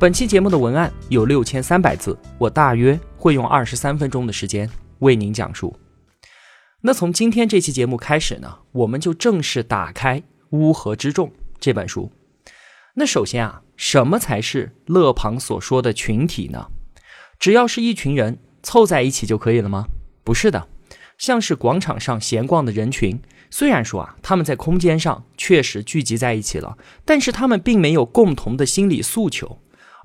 本期节目的文案有六千三百字，我大约会用二十三分钟的时间为您讲述。那从今天这期节目开始呢，我们就正式打开《乌合之众》这本书。那首先啊，什么才是勒庞所说的群体呢？只要是一群人凑在一起就可以了吗？不是的，像是广场上闲逛的人群，虽然说啊，他们在空间上确实聚集在一起了，但是他们并没有共同的心理诉求。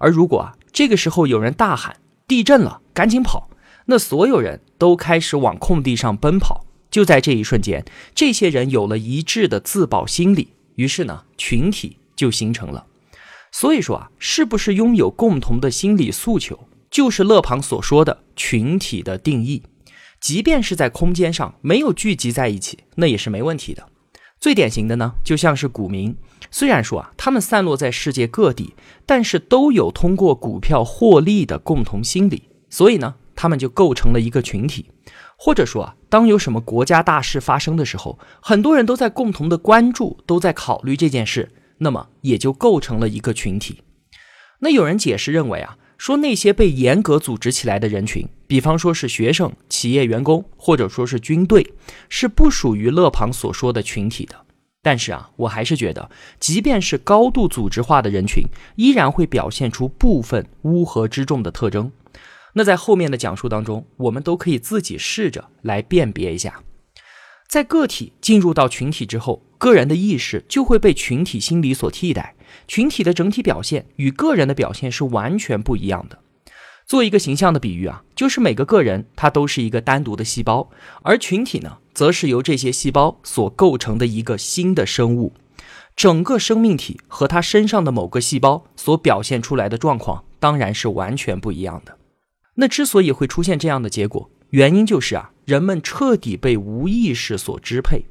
而如果啊，这个时候有人大喊地震了，赶紧跑，那所有人都开始往空地上奔跑。就在这一瞬间，这些人有了一致的自保心理，于是呢，群体就形成了。所以说啊，是不是拥有共同的心理诉求，就是勒庞所说的群体的定义。即便是在空间上没有聚集在一起，那也是没问题的。最典型的呢，就像是股民。虽然说啊，他们散落在世界各地，但是都有通过股票获利的共同心理，所以呢，他们就构成了一个群体。或者说啊，当有什么国家大事发生的时候，很多人都在共同的关注，都在考虑这件事，那么也就构成了一个群体。那有人解释认为啊，说那些被严格组织起来的人群，比方说是学生、企业员工，或者说是军队，是不属于勒庞所说的群体的。但是啊，我还是觉得，即便是高度组织化的人群，依然会表现出部分乌合之众的特征。那在后面的讲述当中，我们都可以自己试着来辨别一下。在个体进入到群体之后，个人的意识就会被群体心理所替代，群体的整体表现与个人的表现是完全不一样的。做一个形象的比喻啊，就是每个个人他都是一个单独的细胞，而群体呢，则是由这些细胞所构成的一个新的生物。整个生命体和他身上的某个细胞所表现出来的状况，当然是完全不一样的。那之所以会出现这样的结果，原因就是啊，人们彻底被无意识所支配。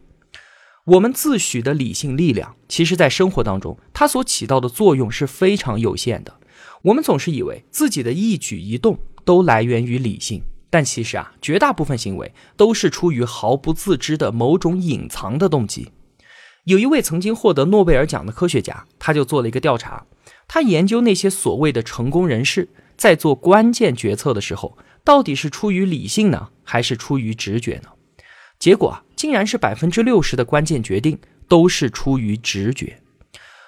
我们自诩的理性力量，其实在生活当中，它所起到的作用是非常有限的。我们总是以为自己的一举一动都来源于理性，但其实啊，绝大部分行为都是出于毫不自知的某种隐藏的动机。有一位曾经获得诺贝尔奖的科学家，他就做了一个调查，他研究那些所谓的成功人士在做关键决策的时候，到底是出于理性呢，还是出于直觉呢？结果啊，竟然是百分之六十的关键决定都是出于直觉。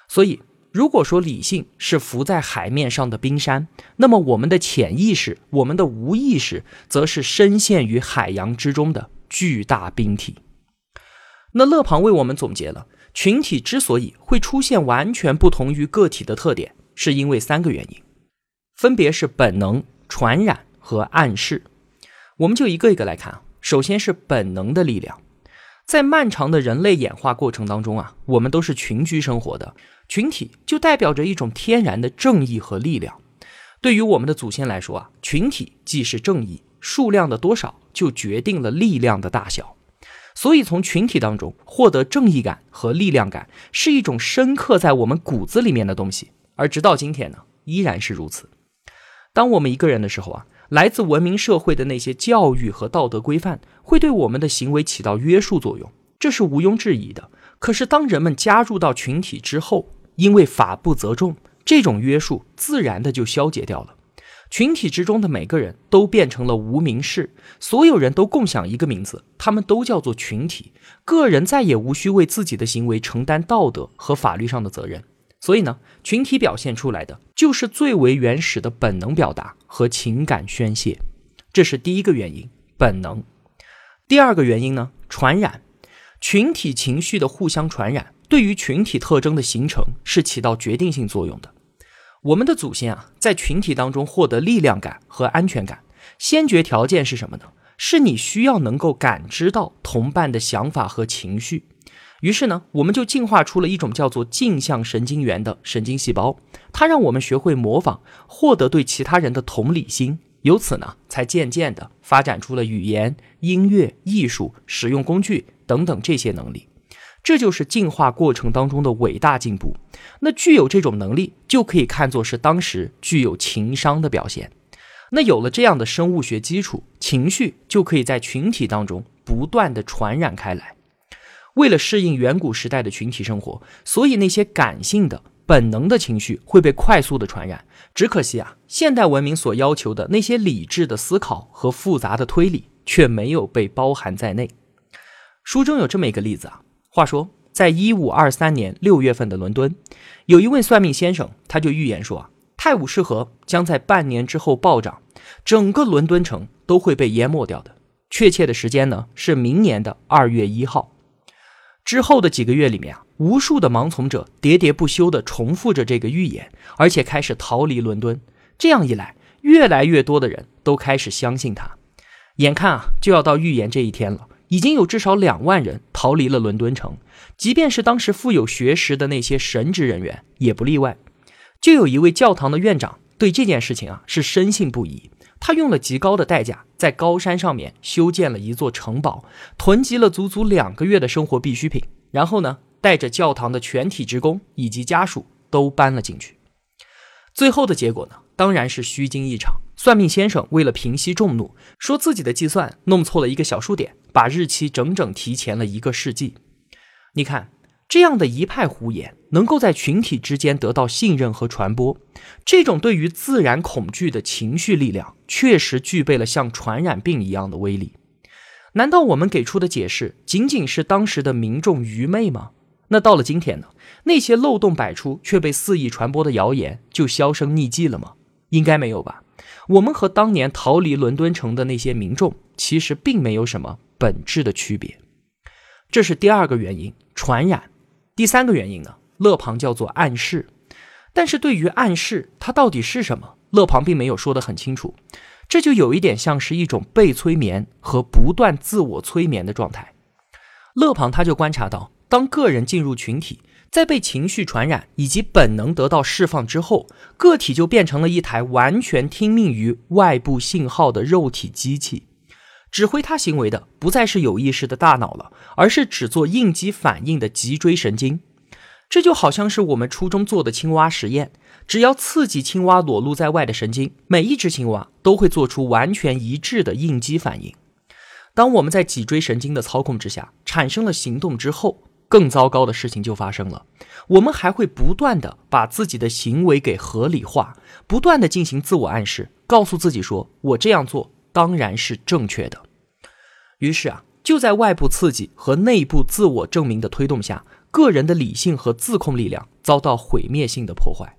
所以。如果说理性是浮在海面上的冰山，那么我们的潜意识、我们的无意识，则是深陷于海洋之中的巨大冰体。那勒庞为我们总结了群体之所以会出现完全不同于个体的特点，是因为三个原因，分别是本能、传染和暗示。我们就一个一个来看啊。首先是本能的力量。在漫长的人类演化过程当中啊，我们都是群居生活的，群体就代表着一种天然的正义和力量。对于我们的祖先来说啊，群体既是正义，数量的多少就决定了力量的大小。所以从群体当中获得正义感和力量感，是一种深刻在我们骨子里面的东西，而直到今天呢，依然是如此。当我们一个人的时候啊。来自文明社会的那些教育和道德规范，会对我们的行为起到约束作用，这是毋庸置疑的。可是，当人们加入到群体之后，因为法不责众，这种约束自然的就消解掉了。群体之中的每个人都变成了无名氏，所有人都共享一个名字，他们都叫做群体。个人再也无需为自己的行为承担道德和法律上的责任。所以呢，群体表现出来的就是最为原始的本能表达和情感宣泄，这是第一个原因，本能。第二个原因呢，传染，群体情绪的互相传染，对于群体特征的形成是起到决定性作用的。我们的祖先啊，在群体当中获得力量感和安全感，先决条件是什么呢？是你需要能够感知到同伴的想法和情绪。于是呢，我们就进化出了一种叫做镜像神经元的神经细胞，它让我们学会模仿，获得对其他人的同理心，由此呢，才渐渐的发展出了语言、音乐、艺术、使用工具等等这些能力。这就是进化过程当中的伟大进步。那具有这种能力，就可以看作是当时具有情商的表现。那有了这样的生物学基础，情绪就可以在群体当中不断的传染开来。为了适应远古时代的群体生活，所以那些感性的、本能的情绪会被快速的传染。只可惜啊，现代文明所要求的那些理智的思考和复杂的推理却没有被包含在内。书中有这么一个例子啊，话说在一五二三年六月份的伦敦，有一位算命先生，他就预言说啊，泰晤士河将在半年之后暴涨，整个伦敦城都会被淹没掉的。确切的时间呢，是明年的二月一号。之后的几个月里面啊，无数的盲从者喋喋不休地重复着这个预言，而且开始逃离伦敦。这样一来，越来越多的人都开始相信他。眼看啊，就要到预言这一天了，已经有至少两万人逃离了伦敦城。即便是当时富有学识的那些神职人员，也不例外。就有一位教堂的院长对这件事情啊是深信不疑。他用了极高的代价，在高山上面修建了一座城堡，囤积了足足两个月的生活必需品，然后呢，带着教堂的全体职工以及家属都搬了进去。最后的结果呢，当然是虚惊一场。算命先生为了平息众怒，说自己的计算弄错了一个小数点，把日期整整提前了一个世纪。你看。这样的一派胡言，能够在群体之间得到信任和传播，这种对于自然恐惧的情绪力量，确实具备了像传染病一样的威力。难道我们给出的解释仅仅是当时的民众愚昧吗？那到了今天呢？那些漏洞百出却被肆意传播的谣言就销声匿迹了吗？应该没有吧。我们和当年逃离伦敦城的那些民众，其实并没有什么本质的区别。这是第二个原因，传染。第三个原因呢，勒庞叫做暗示，但是对于暗示它到底是什么，勒庞并没有说得很清楚，这就有一点像是一种被催眠和不断自我催眠的状态。勒庞他就观察到，当个人进入群体，在被情绪传染以及本能得到释放之后，个体就变成了一台完全听命于外部信号的肉体机器。指挥他行为的不再是有意识的大脑了，而是只做应激反应的脊椎神经。这就好像是我们初中做的青蛙实验，只要刺激青蛙裸露在外的神经，每一只青蛙都会做出完全一致的应激反应。当我们在脊椎神经的操控之下产生了行动之后，更糟糕的事情就发生了。我们还会不断的把自己的行为给合理化，不断的进行自我暗示，告诉自己说：“我这样做。”当然是正确的。于是啊，就在外部刺激和内部自我证明的推动下，个人的理性和自控力量遭到毁灭性的破坏。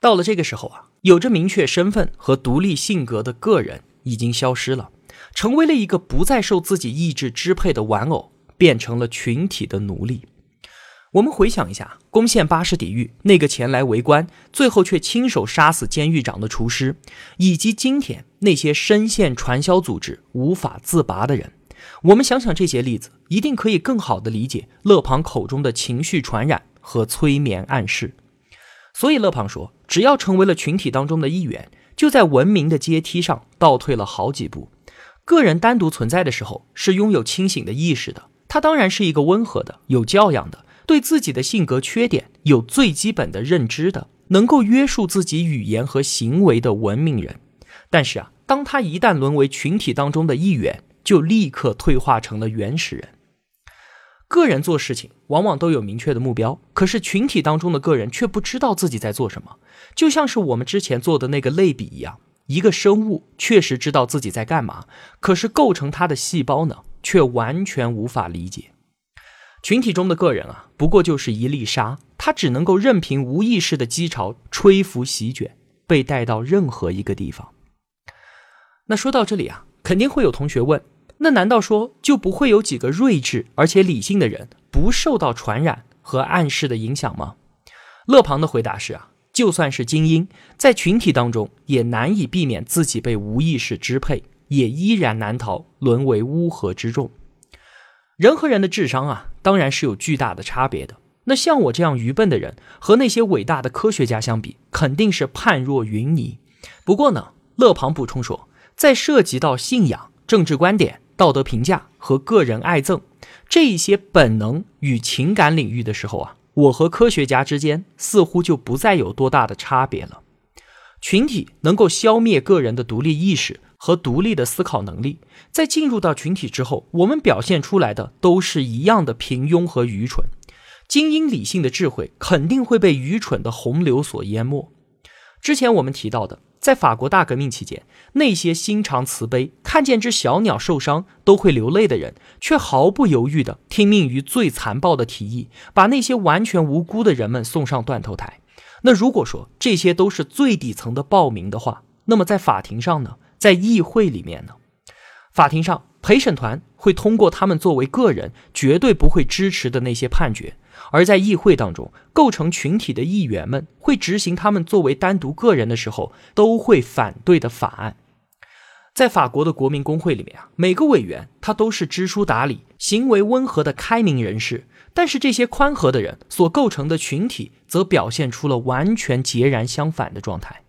到了这个时候啊，有着明确身份和独立性格的个人已经消失了，成为了一个不再受自己意志支配的玩偶，变成了群体的奴隶。我们回想一下，攻陷巴士底狱那个前来围观，最后却亲手杀死监狱长的厨师，以及今天那些深陷传销组织无法自拔的人，我们想想这些例子，一定可以更好地理解勒庞口中的情绪传染和催眠暗示。所以勒庞说，只要成为了群体当中的一员，就在文明的阶梯上倒退了好几步。个人单独存在的时候是拥有清醒的意识的，他当然是一个温和的、有教养的。对自己的性格缺点有最基本的认知的，能够约束自己语言和行为的文明人，但是啊，当他一旦沦为群体当中的一员，就立刻退化成了原始人。个人做事情往往都有明确的目标，可是群体当中的个人却不知道自己在做什么，就像是我们之前做的那个类比一样，一个生物确实知道自己在干嘛，可是构成它的细胞呢，却完全无法理解。群体中的个人啊，不过就是一粒沙，他只能够任凭无意识的激潮吹拂席卷，被带到任何一个地方。那说到这里啊，肯定会有同学问：那难道说就不会有几个睿智而且理性的人不受到传染和暗示的影响吗？勒庞的回答是啊，就算是精英，在群体当中也难以避免自己被无意识支配，也依然难逃沦为乌合之众。人和人的智商啊，当然是有巨大的差别的。那像我这样愚笨的人，和那些伟大的科学家相比，肯定是判若云泥。不过呢，勒庞补充说，在涉及到信仰、政治观点、道德评价和个人爱憎这一些本能与情感领域的时候啊，我和科学家之间似乎就不再有多大的差别了。群体能够消灭个人的独立意识和独立的思考能力，在进入到群体之后，我们表现出来的都是一样的平庸和愚蠢。精英理性的智慧肯定会被愚蠢的洪流所淹没。之前我们提到的，在法国大革命期间，那些心肠慈悲、看见只小鸟受伤都会流泪的人，却毫不犹豫地听命于最残暴的提议，把那些完全无辜的人们送上断头台。那如果说这些都是最底层的暴民的话，那么在法庭上呢？在议会里面呢？法庭上，陪审团会通过他们作为个人绝对不会支持的那些判决。而在议会当中，构成群体的议员们会执行他们作为单独个人的时候都会反对的法案。在法国的国民工会里面啊，每个委员他都是知书达理、行为温和的开明人士，但是这些宽和的人所构成的群体则表现出了完全截然相反的状态。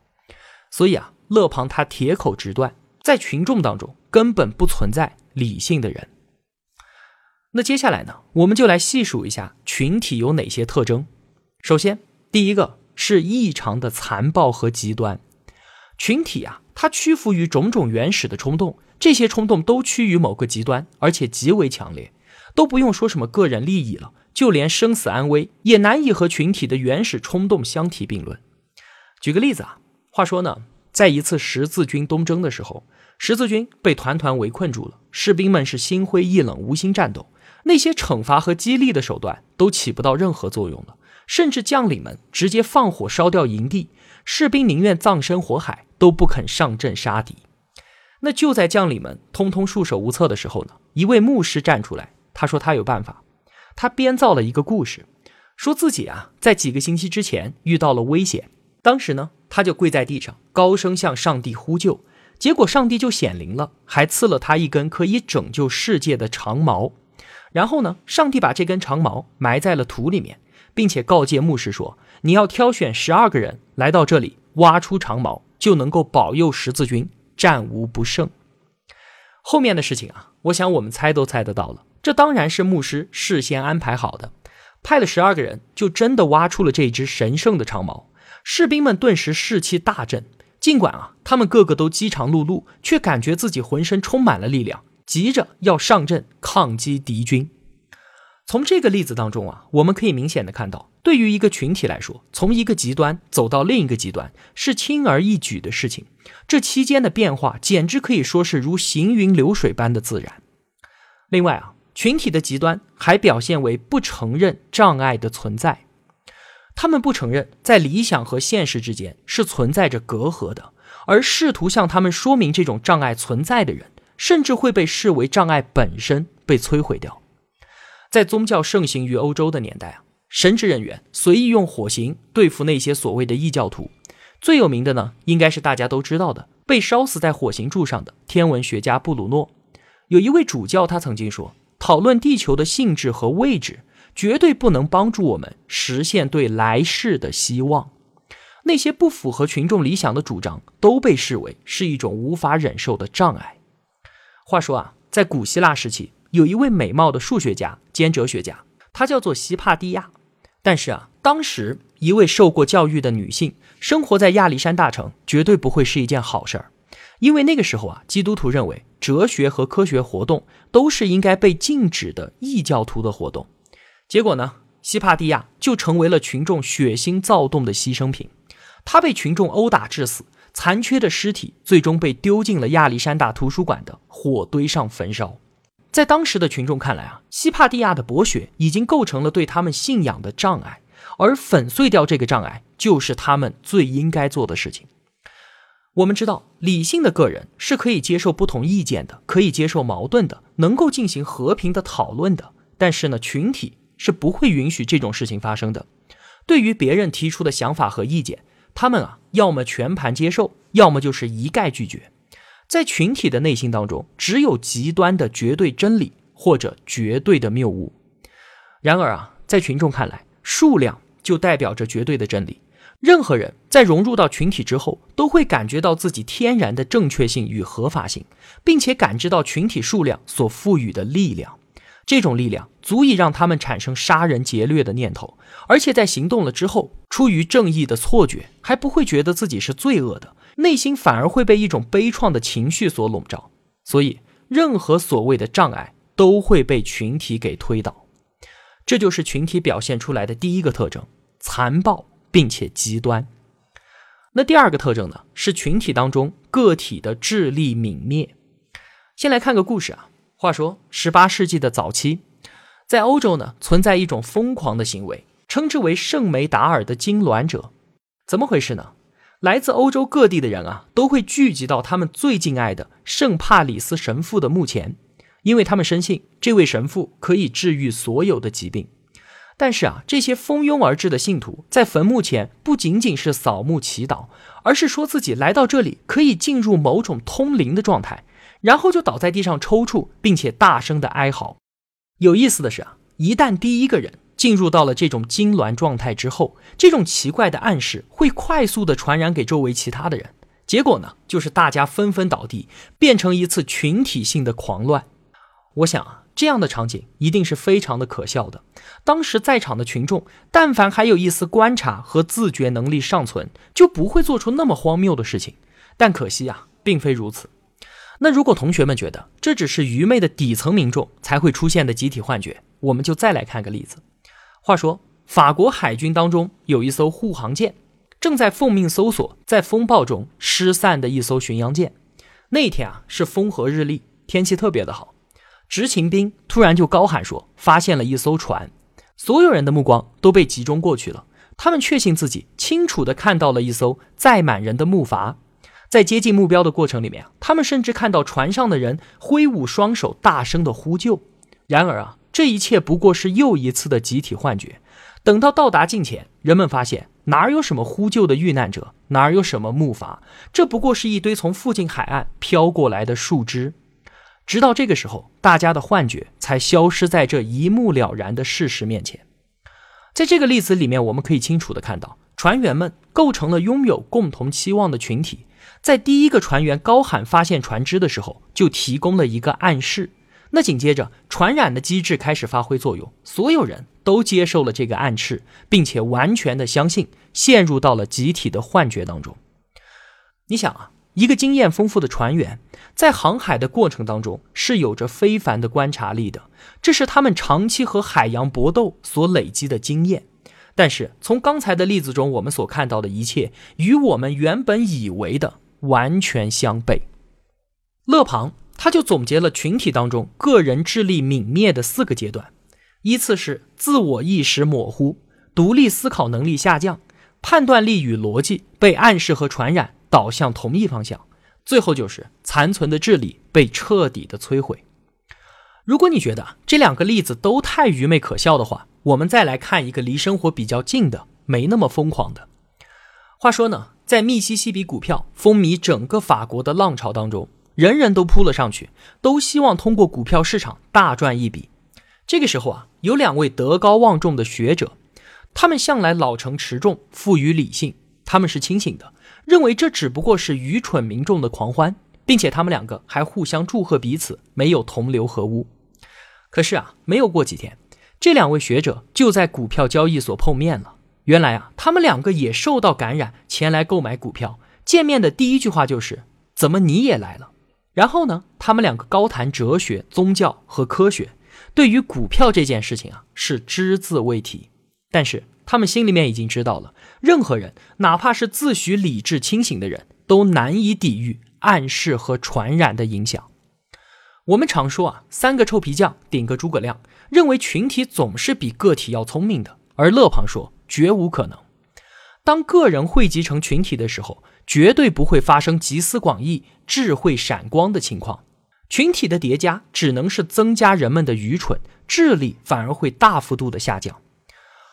所以啊，勒庞他铁口直断，在群众当中根本不存在理性的人。那接下来呢，我们就来细数一下群体有哪些特征。首先，第一个是异常的残暴和极端。群体啊，它屈服于种种原始的冲动，这些冲动都趋于某个极端，而且极为强烈。都不用说什么个人利益了，就连生死安危也难以和群体的原始冲动相提并论。举个例子啊，话说呢，在一次十字军东征的时候，十字军被团团围困住了，士兵们是心灰意冷，无心战斗。那些惩罚和激励的手段都起不到任何作用了，甚至将领们直接放火烧掉营地，士兵宁愿葬身火海，都不肯上阵杀敌。那就在将领们通通束手无策的时候呢，一位牧师站出来，他说他有办法，他编造了一个故事，说自己啊在几个星期之前遇到了危险，当时呢他就跪在地上，高声向上帝呼救，结果上帝就显灵了，还赐了他一根可以拯救世界的长矛。然后呢？上帝把这根长矛埋在了土里面，并且告诫牧师说：“你要挑选十二个人来到这里，挖出长矛，就能够保佑十字军战无不胜。”后面的事情啊，我想我们猜都猜得到了。这当然是牧师事先安排好的，派了十二个人，就真的挖出了这只神圣的长矛。士兵们顿时士气大振，尽管啊，他们个个都饥肠辘辘，却感觉自己浑身充满了力量。急着要上阵抗击敌军。从这个例子当中啊，我们可以明显的看到，对于一个群体来说，从一个极端走到另一个极端是轻而易举的事情。这期间的变化简直可以说是如行云流水般的自然。另外啊，群体的极端还表现为不承认障碍的存在，他们不承认在理想和现实之间是存在着隔阂的，而试图向他们说明这种障碍存在的人。甚至会被视为障碍本身被摧毁掉。在宗教盛行于欧洲的年代啊，神职人员随意用火刑对付那些所谓的异教徒。最有名的呢，应该是大家都知道的被烧死在火刑柱上的天文学家布鲁诺。有一位主教他曾经说：“讨论地球的性质和位置，绝对不能帮助我们实现对来世的希望。”那些不符合群众理想的主张都被视为是一种无法忍受的障碍。话说啊，在古希腊时期，有一位美貌的数学家兼哲学家，他叫做希帕蒂亚。但是啊，当时一位受过教育的女性生活在亚历山大城，绝对不会是一件好事儿。因为那个时候啊，基督徒认为哲学和科学活动都是应该被禁止的异教徒的活动。结果呢，希帕蒂亚就成为了群众血腥躁动的牺牲品，他被群众殴打致死。残缺的尸体最终被丢进了亚历山大图书馆的火堆上焚烧。在当时的群众看来啊，西帕蒂亚的博学已经构成了对他们信仰的障碍，而粉碎掉这个障碍就是他们最应该做的事情。我们知道，理性的个人是可以接受不同意见的，可以接受矛盾的，能够进行和平的讨论的。但是呢，群体是不会允许这种事情发生的。对于别人提出的想法和意见。他们啊，要么全盘接受，要么就是一概拒绝。在群体的内心当中，只有极端的绝对真理或者绝对的谬误。然而啊，在群众看来，数量就代表着绝对的真理。任何人在融入到群体之后，都会感觉到自己天然的正确性与合法性，并且感知到群体数量所赋予的力量。这种力量足以让他们产生杀人劫掠的念头，而且在行动了之后，出于正义的错觉，还不会觉得自己是罪恶的，内心反而会被一种悲怆的情绪所笼罩。所以，任何所谓的障碍都会被群体给推倒。这就是群体表现出来的第一个特征：残暴。并且极端。那第二个特征呢，是群体当中个体的智力泯灭。先来看个故事啊。话说，十八世纪的早期，在欧洲呢，存在一种疯狂的行为，称之为圣梅达尔的痉挛者。怎么回事呢？来自欧洲各地的人啊，都会聚集到他们最敬爱的圣帕里斯神父的墓前，因为他们深信这位神父可以治愈所有的疾病。但是啊，这些蜂拥而至的信徒在坟墓前不仅仅是扫墓祈祷，而是说自己来到这里可以进入某种通灵的状态，然后就倒在地上抽搐，并且大声的哀嚎。有意思的是啊，一旦第一个人进入到了这种痉挛状态之后，这种奇怪的暗示会快速的传染给周围其他的人，结果呢，就是大家纷纷倒地，变成一次群体性的狂乱。我想啊。这样的场景一定是非常的可笑的。当时在场的群众，但凡还有一丝观察和自觉能力尚存，就不会做出那么荒谬的事情。但可惜啊，并非如此。那如果同学们觉得这只是愚昧的底层民众才会出现的集体幻觉，我们就再来看个例子。话说，法国海军当中有一艘护航舰，正在奉命搜索在风暴中失散的一艘巡洋舰。那天啊，是风和日丽，天气特别的好。执勤兵突然就高喊说：“发现了一艘船！”所有人的目光都被集中过去了。他们确信自己清楚地看到了一艘载满人的木筏。在接近目标的过程里面他们甚至看到船上的人挥舞双手，大声的呼救。然而啊，这一切不过是又一次的集体幻觉。等到到达近前，人们发现哪有什么呼救的遇难者，哪有什么木筏，这不过是一堆从附近海岸飘过来的树枝。直到这个时候，大家的幻觉才消失在这一目了然的事实面前。在这个例子里面，我们可以清楚的看到，船员们构成了拥有共同期望的群体。在第一个船员高喊发现船只的时候，就提供了一个暗示。那紧接着，传染的机制开始发挥作用，所有人都接受了这个暗示，并且完全的相信，陷入到了集体的幻觉当中。你想啊。一个经验丰富的船员，在航海的过程当中是有着非凡的观察力的，这是他们长期和海洋搏斗所累积的经验。但是从刚才的例子中，我们所看到的一切与我们原本以为的完全相悖。勒庞他就总结了群体当中个人智力泯灭的四个阶段：依次是自我意识模糊、独立思考能力下降、判断力与逻辑被暗示和传染。导向同一方向，最后就是残存的智力被彻底的摧毁。如果你觉得这两个例子都太愚昧可笑的话，我们再来看一个离生活比较近的、没那么疯狂的。话说呢，在密西西比股票风靡整个法国的浪潮当中，人人都扑了上去，都希望通过股票市场大赚一笔。这个时候啊，有两位德高望重的学者，他们向来老成持重，富于理性，他们是清醒的。认为这只不过是愚蠢民众的狂欢，并且他们两个还互相祝贺彼此没有同流合污。可是啊，没有过几天，这两位学者就在股票交易所碰面了。原来啊，他们两个也受到感染，前来购买股票。见面的第一句话就是：“怎么你也来了？”然后呢，他们两个高谈哲学、宗教和科学，对于股票这件事情啊，是只字未提。但是。他们心里面已经知道了，任何人，哪怕是自诩理智清醒的人，都难以抵御暗示和传染的影响。我们常说啊，三个臭皮匠顶个诸葛亮，认为群体总是比个体要聪明的，而勒庞说绝无可能。当个人汇集成群体的时候，绝对不会发生集思广益、智慧闪光的情况。群体的叠加只能是增加人们的愚蠢，智力反而会大幅度的下降。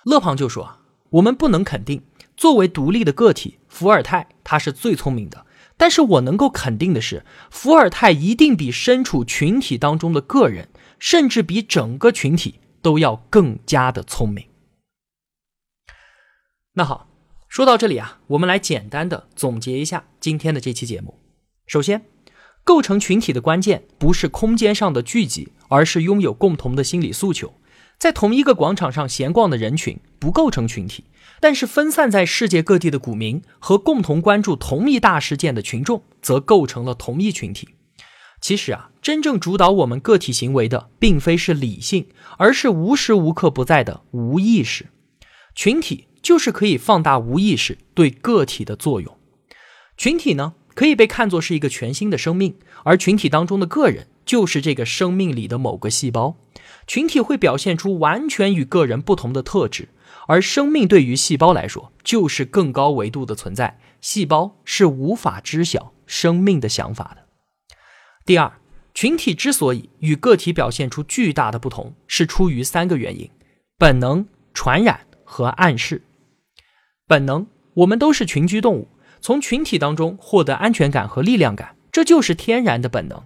勒庞就说：“我们不能肯定，作为独立的个体，伏尔泰他是最聪明的，但是我能够肯定的是，伏尔泰一定比身处群体当中的个人，甚至比整个群体都要更加的聪明。那好，说到这里啊，我们来简单的总结一下今天的这期节目。首先，构成群体的关键不是空间上的聚集，而是拥有共同的心理诉求。在同一个广场上闲逛的人群不构成群体，但是分散在世界各地的股民和共同关注同一大事件的群众则构成了同一群体。其实啊，真正主导我们个体行为的，并非是理性，而是无时无刻不在的无意识。群体就是可以放大无意识对个体的作用。群体呢，可以被看作是一个全新的生命，而群体当中的个人就是这个生命里的某个细胞。群体会表现出完全与个人不同的特质，而生命对于细胞来说就是更高维度的存在。细胞是无法知晓生命的想法的。第二，群体之所以与个体表现出巨大的不同，是出于三个原因：本能、传染和暗示。本能，我们都是群居动物，从群体当中获得安全感和力量感，这就是天然的本能。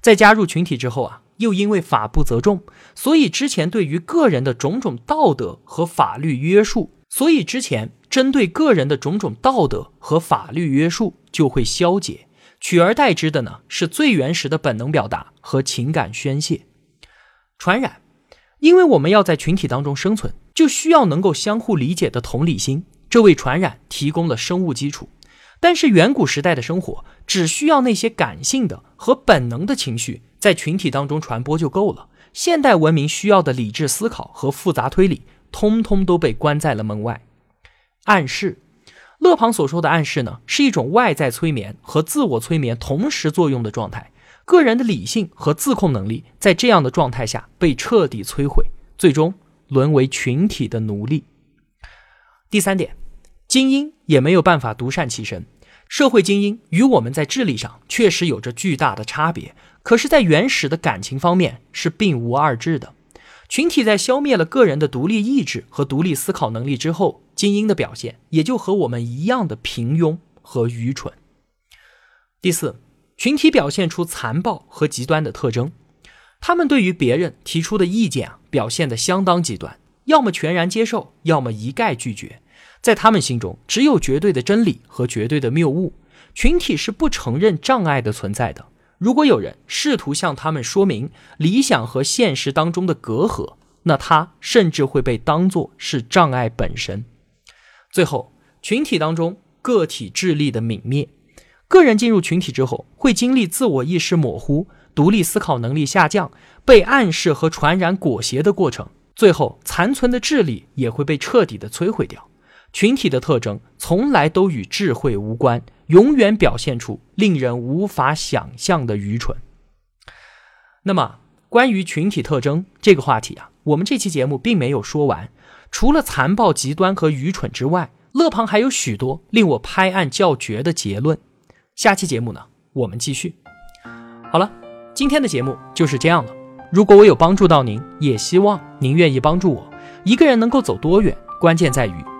在加入群体之后啊。又因为法不责众，所以之前对于个人的种种道德和法律约束，所以之前针对个人的种种道德和法律约束就会消解，取而代之的呢是最原始的本能表达和情感宣泄。传染，因为我们要在群体当中生存，就需要能够相互理解的同理心，这为传染提供了生物基础。但是远古时代的生活只需要那些感性的和本能的情绪。在群体当中传播就够了。现代文明需要的理智思考和复杂推理，通通都被关在了门外。暗示，勒庞所说的暗示呢，是一种外在催眠和自我催眠同时作用的状态。个人的理性和自控能力在这样的状态下被彻底摧毁，最终沦为群体的奴隶。第三点，精英也没有办法独善其身。社会精英与我们在智力上确实有着巨大的差别。可是，在原始的感情方面是并无二致的。群体在消灭了个人的独立意志和独立思考能力之后，精英的表现也就和我们一样的平庸和愚蠢。第四，群体表现出残暴和极端的特征，他们对于别人提出的意见啊，表现得相当极端，要么全然接受，要么一概拒绝。在他们心中，只有绝对的真理和绝对的谬误。群体是不承认障碍的存在的。如果有人试图向他们说明理想和现实当中的隔阂，那他甚至会被当作是障碍本身。最后，群体当中个体智力的泯灭，个人进入群体之后，会经历自我意识模糊、独立思考能力下降、被暗示和传染裹挟的过程，最后残存的智力也会被彻底的摧毁掉。群体的特征从来都与智慧无关，永远表现出令人无法想象的愚蠢。那么，关于群体特征这个话题啊，我们这期节目并没有说完。除了残暴、极端和愚蠢之外，勒庞还有许多令我拍案叫绝的结论。下期节目呢，我们继续。好了，今天的节目就是这样了。如果我有帮助到您，也希望您愿意帮助我。一个人能够走多远？关键在于